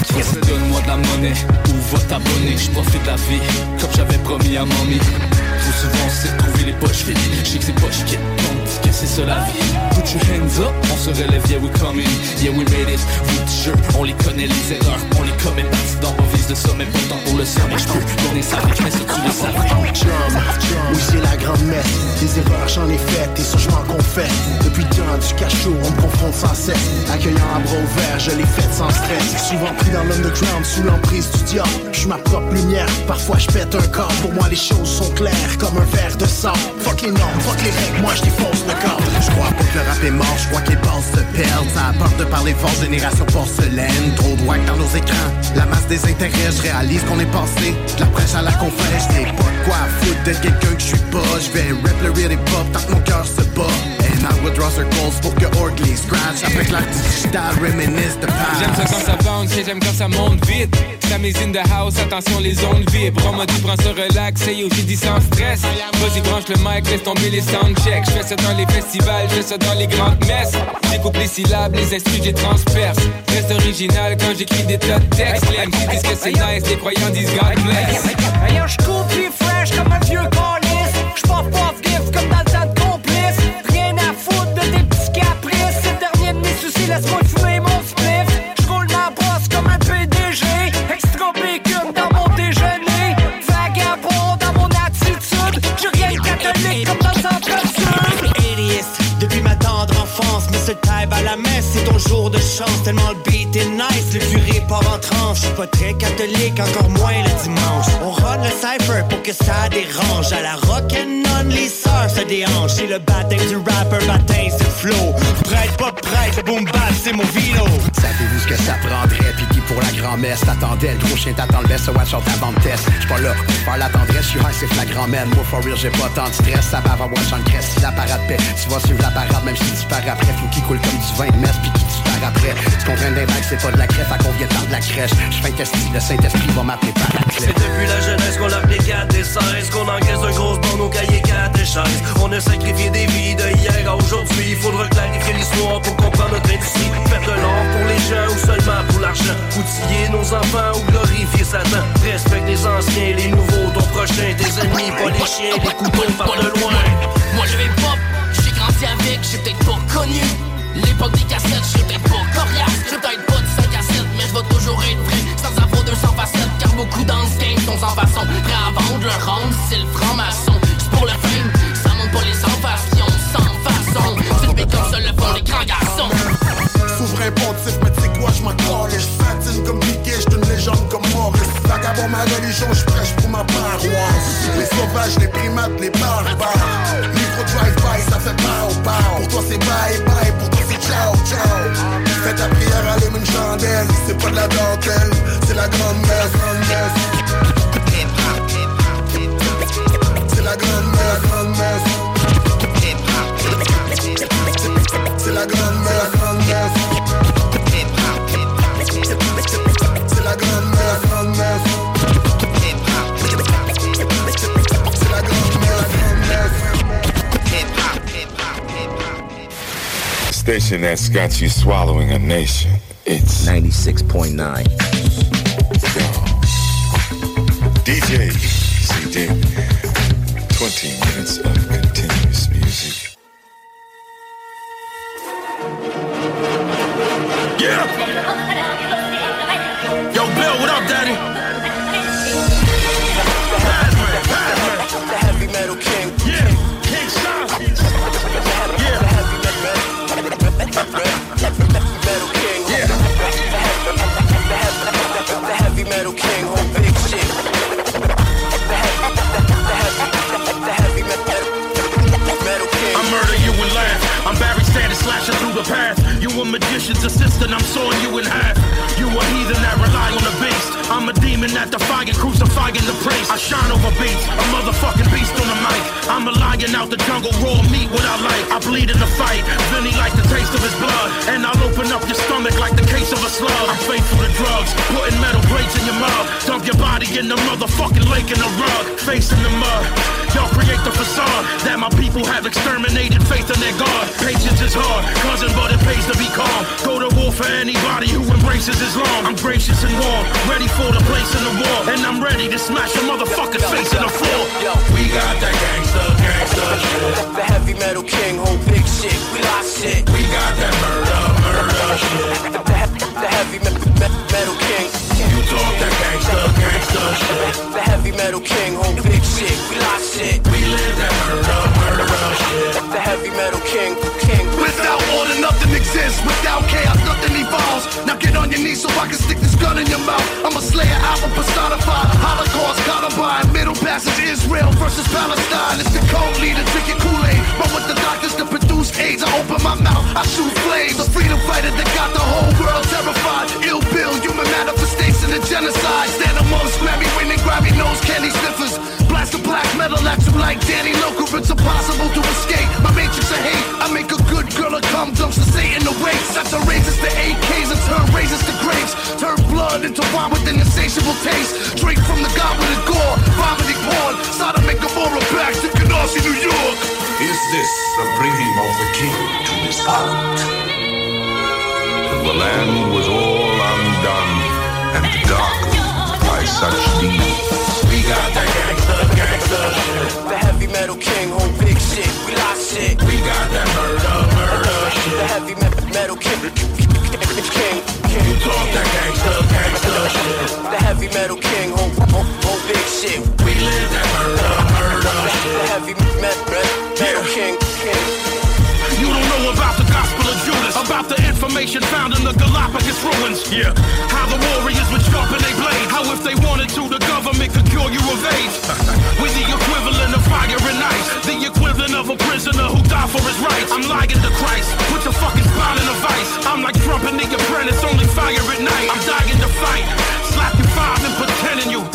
Donne-moi de la monnaie ou va t'abonner? Je profite de la vie comme j'avais promis à mamie. Trop souvent c'est trouver les poches vides. Je sais que c'est poches qui que c'est la vie. Put your hands up, on se relève, yeah we coming. Yeah we made it. Vos t-shirts, on les connaît, les erreurs, on les commet. Parti dans vise de sommet, pourtant pour le sommet. Je peux tourner ça Des erreurs, j'en ai faites et ça, je m'en confesse. Depuis le temps du cachot, on me confronte sans cesse. Accueillant à bras ouverts, je l'ai faite sans stress. Souvent pris dans l'underground, sous l'emprise du diable. Je ma propre lumière, parfois je pète un corps. Pour moi, les choses sont claires comme un verre de sang. Fuck les normes, fuck les règles, moi je défonce le corps. Je crois pas que le rap est mort, je crois les bases se perdent. Ça a peur de parler fort, génération porcelaine. Trop wack dans nos écrans. La masse des intérêts, je réalise qu'on est passé. De la prêche à la confesse, j'ai pas de quoi foutre de quelqu'un que je suis pas. Je vais rap le hop tant que mon cœur se bat. And I would draw circles pour que Orgley scratch. Avec l'art digital, reminisce de past. J'aime ça quand ça bounce et j'aime quand ça monte vite. La mise in the house, attention les ondes vibrent. On m'a dit prends ça relax, et yo j'ai dit sans stress. Vas-y branche le mic, laisse tomber les soundchecks. Je fais ça dans les festivals, je fais ça dans les grandes messes. J'écoute les syllabes, les instrus, j'ai transperce. Reste original quand j'écris des tas de textes. Les MC disent que c'est nice, les croyants disent God bless. Yo, j'cours plus fresh comme un vieux calice. De chance. Tellement le beat est nice, le curé part en tranche. Je pas très catholique, encore moins le dimanche. On run le cypher pour que ça dérange. À la rock'n'on, les sœurs se déhanchent. C'est le baptême du rapper, baptême c'est flow. Prête, pas prête, boom bap, c'est mon vino. Savez-vous ce que ça prendrait? Puis qui pour la grand-messe? T'attendais? Le gros chien t'attend le best, so watch out avant de test. J'suis pas là pour faire la tendresse, j'suis high, c'est flagrant, man. Moi, for real, j'ai pas tant de stress. Ça va avoir watch en crèche. Si la parade paix, tu vas suivre la parade, même si tu pars après. Faut qu'il coule comme du vin de messe, puis qui tu pars après. Tu comprends d'un bac, c'est pas de la crève, à qu'on vient de la crèche. J'fais un testi, le Saint-Esprit va m'appeler par la C'est depuis la jeunesse qu'on l'appelait 4 et 16 Qu'on encaisse un gros bande au cahier 4 et chaises. On a sacrifié des vies de hier à aujourd'hui. Il faudra clarifier l'histoire pour comprendre notre industrie. Faire de l'or pour les gens ou seulement pour l'argent. Outiller nos enfants ou glorifier Satan. Respecte les anciens, les nouveaux, ton prochain Tes ennemis, pas les chiens, les couteaux par de loin. Moi je vais pop, j'ai grandi avec, j'ai peut-être pas connu L'époque des cassettes, j'ai peut-être pas. Coriace J'ai peut-être pas de 5 à 7, mais je vais toujours être vrai. Sans avoir 200 facettes, car beaucoup dans ce game sont sans façon. Prêts à vendre leur ronde, c'est le franc-maçon. C'est pour le fame, ça monte pas les passion Sans façon, c'est le comme ça le font les grands garçons. Souverain pontife, quoi, je m'en calisse. Fatine comme Piquet, j'suis une légende comme Maurice. Vagabond ma religion, j'prêche pour ma paroisse. Les sauvages, les primates, les barbares. Micro drive-by, ça fait pow pow. Pour toi c'est bye bye, pour toi c'est ciao ciao. Fais ta prière, allume une chandelle. C'est pas de la dentelle, c'est la grande messe. C'est la grande messe, grande messe. C'est la grande messe, grande messe. La grande messe. C'est la grande messe, grande messe. Station that's got you swallowing a nation. It's 96.9. DJ CD. 20 minutes of continuous music. Yeah! Yo, what up, daddy? Heavy metal king. Yeah, King Yeah. The heavy metal king. Yeah. The heavy metal king. The heavy metal king. I murder you. I'm Barry Sanders slashing through the path. You a magician's assistant, I'm sawing you in half. You a heathen that rely on the beast. I'm a demon that defying, crucifying the priest. I shine over beats, a motherfucking beast on the mic. I'm a lion out the jungle, raw meat what I like. I bleed in the fight, Vinny like the taste of his blood. And I'll open up your stomach like the case of a slug. I'm faithful to drugs, putting metal plates in your mouth. Dump your body in the motherfucking lake in the rug, face in the mud. Y'all create the facade that my people have exterminated faith in their God. Patience is hard, cousin, but it pays to be calm. Go to war for anybody who embraces Islam. I'm gracious and warm, ready for the place in the war. And I'm ready to smash a motherfucker's face in the floor. We got that gangsta, gangsta shit. The heavy metal king, whole big shit. We lost shit. We got that murder. The, heavy me, me, metal king. You talk that gangsta, shit. The heavy metal king, whole big shit. We. We live that murder, murder shit. The heavy metal king, king. Without order, nothing exists. Without chaos, nothing evolves. Now get on your knees so I can stick this gun in your mouth. I'm a slayer, alpha personified. Holocaust, Columbine. Middle passage, Israel versus Palestine. It's the code leader, drinking Kool-Aid. Run with the doctors to produce AIDS. I open my mouth, I shoot flames. A freedom fighter that got the whole world terrified. Ill bill, human manifestation of genocide. Stand amongst Grammy winning, Grammy nose, candy sniffers. Blast the black metal at you like Danny Loker. It's impossible to escape. My matrix of hate. I make a good girl a cum dumps to Satan the waste. After raises to AKs and turn raises to grapes. Turn blood into wine with an insatiable taste. Drink from the goblet of gore. Vomiting porn. Sodom and Gomorrah back to Canarsie, New York. Is this the bringing of the king to his heart? And the land was all undone and darkened by such deeds. The heavy metal king, whole big shit. We lost shit. We got that murder, murder shit. The heavy me- metal king, king, king. You talk that gangsta, gangsta shit. The heavy metal king, whole, information found in the Galapagos ruins. Yeah, how the warriors would sharpen their blade. How if they wanted to, the government could cure you of AIDS. (laughs) With the equivalent of fire and ice, the equivalent of a prisoner who died for his rights. I'm lying to Christ, put your fucking spine in a vice. I'm like Trump and the apprentice, only fire at night. I'm dying to fight, slap you five and pretending you.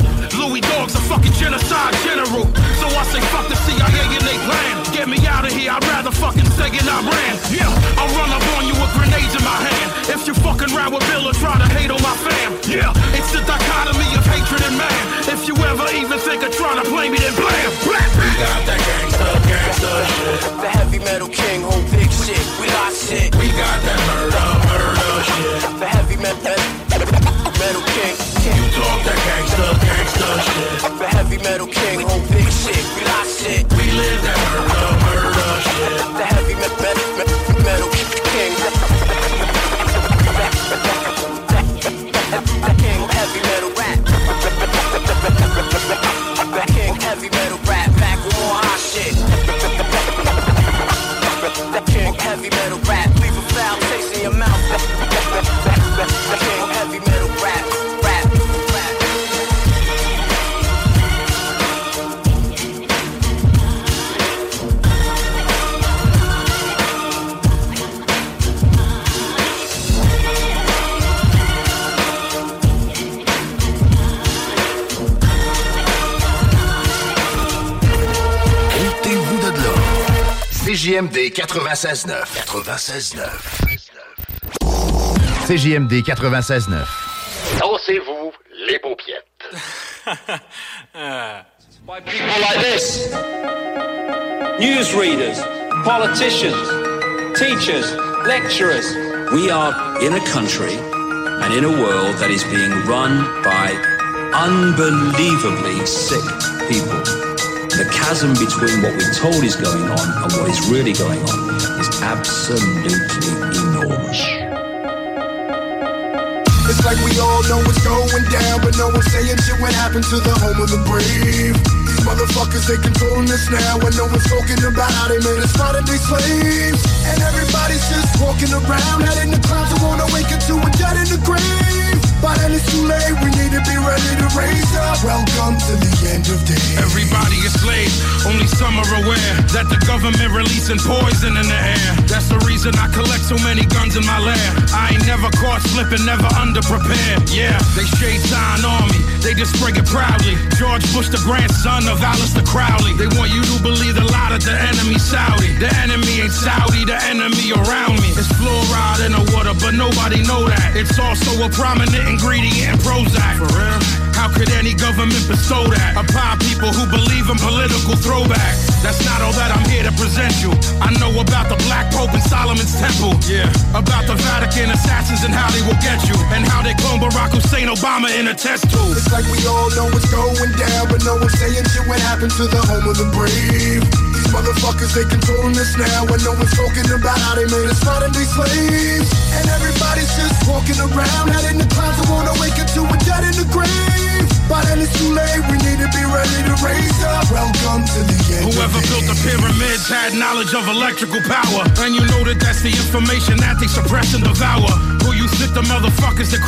Louis Dog's a fucking genocide general. So I say fuck the CIA and they plan. Get me out of here, I'd rather fucking stay in Iran. Yeah, I'll run up on you with grenades in my hand. If you fucking round with Bill or try to hate on my fam. Yeah, it's the dichotomy of hatred and man. If you ever even think of trying to play me, then blam, blam. We got that gangsta, gangsta shit. The heavy metal king, whole big shit. We lost shit. We got that murder, murder shit. The heavy me- me- metal king. You talk that gangsta, gangsta shit. The heavy metal king, whole big shit. We lost shit. We live that murder, murder shit. The heavy me- me- me- metal king. King heavy metal rap. King heavy metal rap. Back with more hot shit. King heavy metal rap. Leave a foul taste in your mouth. CJMD 96.9. 96.9. CJMD 96.9. Dansez-vous les paupiètes. By people like this (laughs) newsreaders, politicians, teachers, lecturers. We are in a country and in a world that is being run by unbelievably sick people. The chasm between what we're told is going on and what is really going on is absolutely enormous. It's like we all know what's going down, but no one's saying shit what happened to the home of the brave. These motherfuckers, they controlling us now, and no one's talking about how they made us modern day slaves. And everybody's just walking around, heading the clouds, who wanna wake up to a dead in the grave. By then it's too late, we need to be ready to raise up. Welcome to the end of days. Everybody is slaves, only some are aware that the government releasing poison in the air. That's the reason I collect so many guns in my lair. I ain't never caught slipping, never underprepared. Yeah, they shade sign on me, they just spray it proudly. George Bush, the grandson of Alistair Crowley. They want you to believe the lie that the enemy Saudi. The enemy ain't Saudi, the enemy around me. It's fluoride in the water, but nobody know that. It's also a prominent ingredient in Prozac. For real? How could any government bestow that upon people who believe in political throwback? That's not all that I'm here to present you. I know about the Black Pope and Solomon's Temple. Yeah. About the Vatican assassins and how they will get you. And how they clone Barack Hussein Obama in a test tube. It's like we all know what's going down, but no one's saying shit what happened to the home of the brave. Motherfuckers, they controlling us now, and no one's talking about how they made us modern day slaves. And everybody's just walking around, head in the clouds, and wanna wake up to a dead in the grave. By then it's too late, we need to be ready to raise up. Welcome to the end. Whoever built the pyramids had knowledge of electrical power. And you know that that's the information that they suppress and devour. Who you think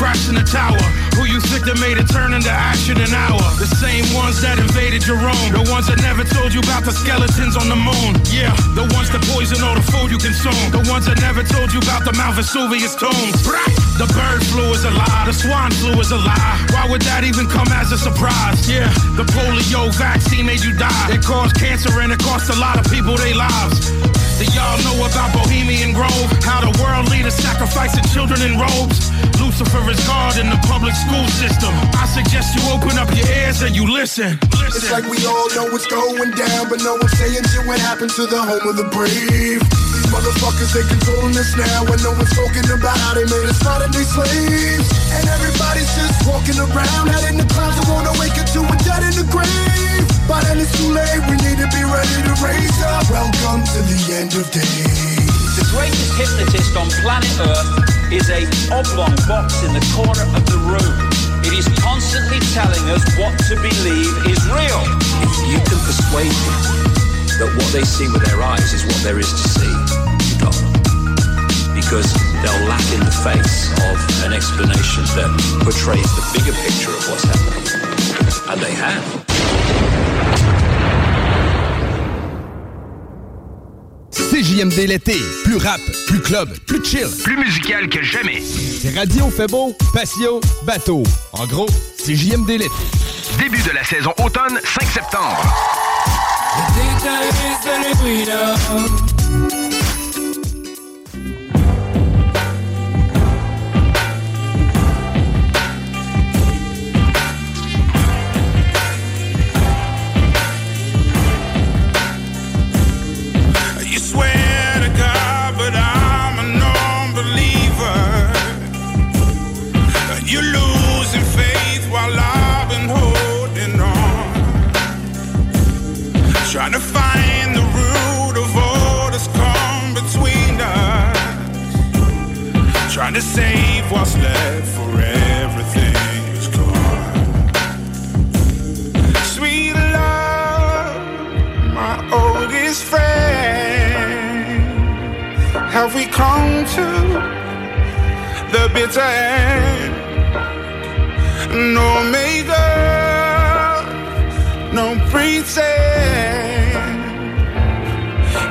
in the tower? Who you think that made it turn into ash in an hour? The same ones that invaded your own. The ones that never told you about the skeletons on the moon. Yeah, the ones that poison all the food you consume. The ones that never told you about the Mount Vesuvius tombs. The bird flu is a lie. The swan flu is a lie. Why would that even come as a surprise? Yeah, the polio vaccine made you die. It caused cancer and it cost a lot of people their lives. Do y'all know about Bohemian Grove? How the world leaders sacrificing children in robes? Lucifer is God in the public school system. I suggest you open up your ears and you listen. It's like we all know what's going down, but no one's saying shit what happened to the home of the brave. These motherfuckers, they controlling us now, and no one's talking about how they made us modern day slaves. And everybody's just walking around, head in the clouds, and wanna wake up to a dead in the grave. By then it's too late, we need to be ready to raise up. Welcome to the end of days. The greatest hypnotist on planet Earth is a oblong box in the corner of the room. It is constantly telling us what to believe is real. If you can persuade people that what they see with their eyes is what there is to see, you got them. Because they'll laugh in the face of an explanation that portrays the bigger picture of what's happening. And they have. CJMD l'été. Plus rap, plus club, plus chill. Plus musical que jamais. C'est Radio fait beau, patio, bateau. En gros, CJMD l'été. Début de la saison automne, 5 septembre. Save what's left for everything is gone. Sweet love, my oldest friend. Have we come to the bitter end? No makeup, no pretend.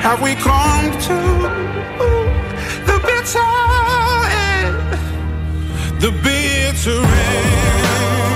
Have we come to the bitter end? The bitter end.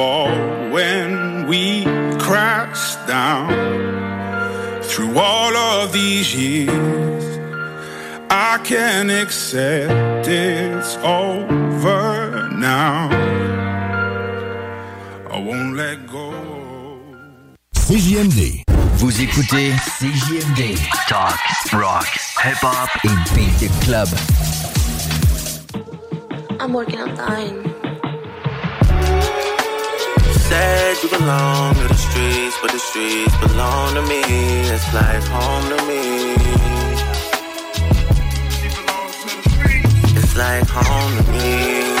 fall when we crash down. Through all of these years, I can accept it's over now. I won't let go. Vous écoutez CGMD Talk, rock, hip hop and beat club. I'm working on dying. Said you belong to the streets, but the streets belong to me. It's like home to me. It's like home to me.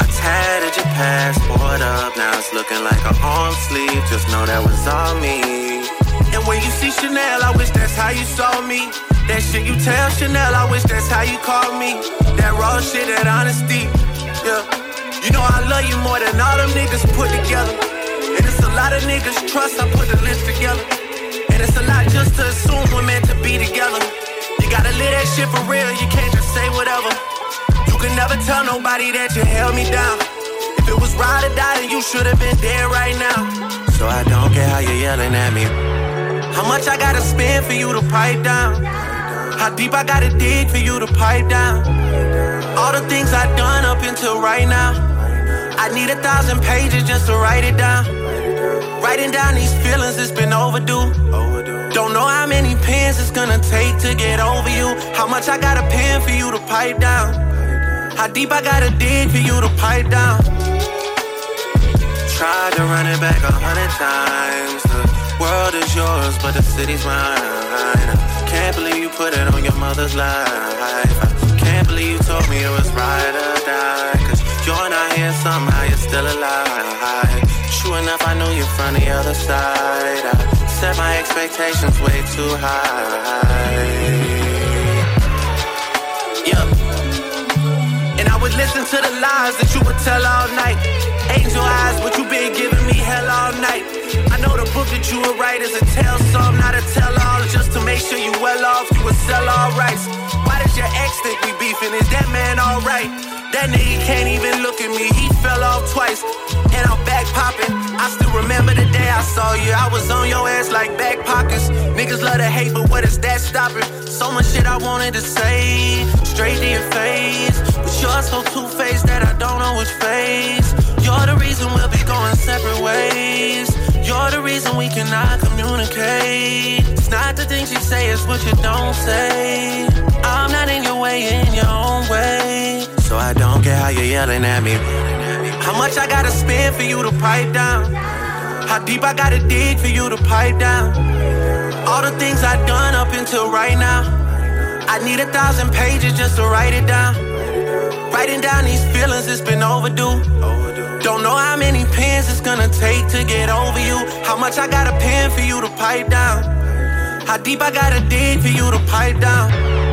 I tatted your passport up, now it's looking like a arm sleeve. Just know that was all me. And when you see Chanel, I wish that's how you saw me. That shit you tell Chanel, I wish that's how you call me. That raw shit, that honesty. Yeah. You know I love you more than all them niggas put together. And it's a lot of niggas trust, I put the list together. And it's a lot just to assume we're meant to be together. You gotta live that shit for real, you can't just say whatever. You can never tell nobody that you held me down. If it was ride or die, then you should have been there right now. So I don't care how you're yelling at me. How much I gotta spend for you to pipe down? How deep I gotta dig for you to pipe down? All the things I've done up until right now. I need a thousand pages just to write it down. Writing down these feelings, it's been overdue. Don't know how many pens it's gonna take to get over you. How much I gotta pen for you to pipe down. How deep I gotta dig for you to pipe down. Tried to run it back a hundred times. The world is yours, but the city's mine. Can't believe you put it on your mother's life. Can't believe you told me it was ride or die. You're not here, somehow you're still alive. True enough, I knew you from the other side. I set my expectations way too high. Yeah. And I would listen to the lies that you would tell all night. Angel eyes, but you've been giving me hell all night. I know the book that you would write is a tell some, not a tell all. Just to make sure you well off, you would sell all rights. Why does your ex think we beefing? Is that man alright? That nigga can't even look at me, he fell off twice. And I'm back popping. I still remember the day I saw you. I was on your ass like back pockets. Niggas love to hate, but what is that stopping? So much shit I wanted to say, straight to your face. But you're so two faced that I don't know which face. You're the reason we'll be going separate ways. You're the reason we cannot communicate. It's not the things you say, it's what you don't say. I'm not in your way, in your own way. So I don't care how you're yelling at me. How much I gotta spend for you to pipe down? How deep I gotta dig for you to pipe down? All the things I've done up until right now. I need a thousand pages just to write it down. Writing down these feelings, it's been overdue. Don't know how many pins it's gonna take to get over you. How much I gotta pen for you to pipe down? How deep I gotta dig for you to pipe down?